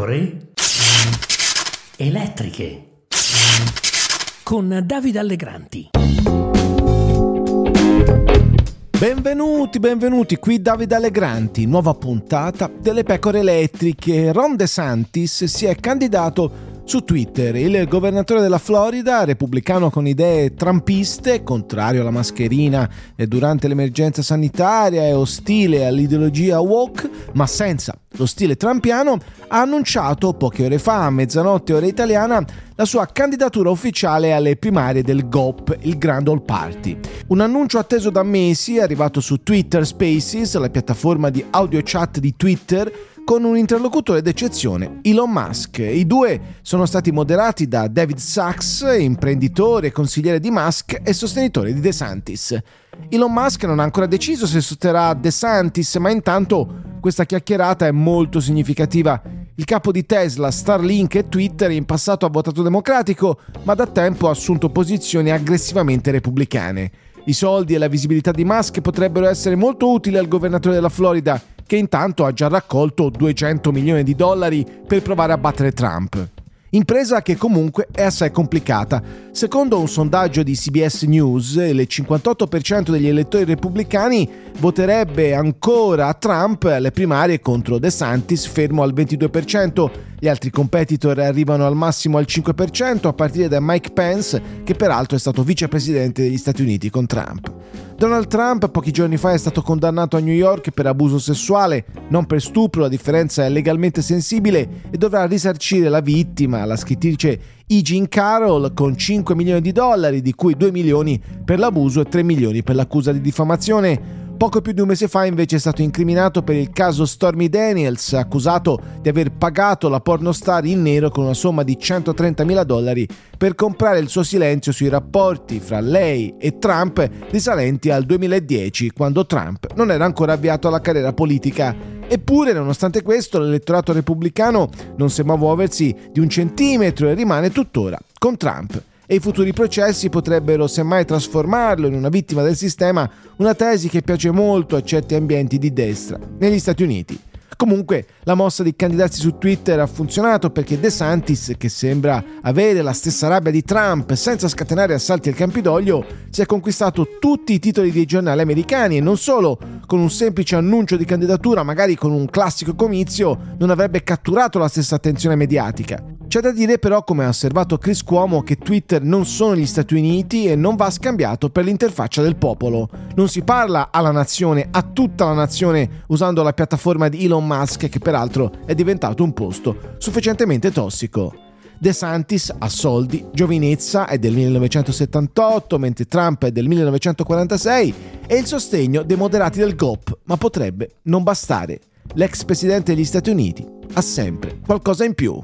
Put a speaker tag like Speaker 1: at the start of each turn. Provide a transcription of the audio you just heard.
Speaker 1: pecore elettriche con Davide Allegranti.
Speaker 2: Benvenuti, benvenuti, qui Davide Allegranti, nuova puntata delle pecore elettriche. Ron De Santis si è candidato su Twitter, il governatore della Florida, repubblicano con idee trumpiste, contrario alla mascherina durante l'emergenza sanitaria e ostile all'ideologia woke, ma senza lo stile trampiano, ha annunciato poche ore fa, a mezzanotte ora italiana, la sua candidatura ufficiale alle primarie del GOP, il Grand All Party. Un annuncio atteso da mesi, arrivato su Twitter Spaces, la piattaforma di audio chat di Twitter, con un interlocutore d'eccezione, Elon Musk. I due sono stati moderati da David Sachs, imprenditore, consigliere di Musk e sostenitore di DeSantis. Elon Musk non ha ancora deciso se sosterrà DeSantis, ma intanto questa chiacchierata è molto significativa. Il capo di Tesla, Starlink e Twitter in passato ha votato democratico, ma da tempo ha assunto posizioni aggressivamente repubblicane. I soldi e la visibilità di Musk potrebbero essere molto utili al governatore della Florida, che intanto ha già raccolto 200 milioni di dollari per provare a battere Trump. Impresa che comunque è assai complicata. Secondo un sondaggio di CBS News, il 58% degli elettori repubblicani voterebbe ancora Trump alle primarie contro DeSantis, fermo al 22%. Gli altri competitor arrivano al massimo al 5%, a partire da Mike Pence, che peraltro è stato vicepresidente degli Stati Uniti con Trump. Donald Trump pochi giorni fa è stato condannato a New York per abuso sessuale, non per stupro, la differenza è legalmente sensibile e dovrà risarcire la vittima, la scrittrice E. Jean Carroll, con 5 milioni di dollari, di cui 2 milioni per l'abuso e 3 milioni per l'accusa di diffamazione. Poco più di un mese fa invece è stato incriminato per il caso Stormy Daniels, accusato di aver pagato la pornostar in nero con una somma di 130.000 dollari per comprare il suo silenzio sui rapporti fra lei e Trump risalenti al 2010, quando Trump non era ancora avviato alla carriera politica. Eppure, nonostante questo, l'elettorato repubblicano non sembra muoversi di un centimetro e rimane tuttora con Trump e i futuri processi potrebbero semmai trasformarlo in una vittima del sistema, una tesi che piace molto a certi ambienti di destra negli Stati Uniti. Comunque, la mossa di candidarsi su Twitter ha funzionato perché De Santis, che sembra avere la stessa rabbia di Trump senza scatenare assalti al Campidoglio, si è conquistato tutti i titoli dei giornali americani e non solo, con un semplice annuncio di candidatura, magari con un classico comizio, non avrebbe catturato la stessa attenzione mediatica. C'è da dire però, come ha osservato Chris Cuomo, che Twitter non sono gli Stati Uniti e non va scambiato per l'interfaccia del popolo. Non si parla alla nazione, a tutta la nazione, usando la piattaforma di Elon Musk, che peraltro è diventato un posto sufficientemente tossico. De Santis ha soldi, giovinezza è del 1978, mentre Trump è del 1946 e il sostegno dei moderati del GOP, ma potrebbe non bastare. L'ex presidente degli Stati Uniti ha sempre qualcosa in più.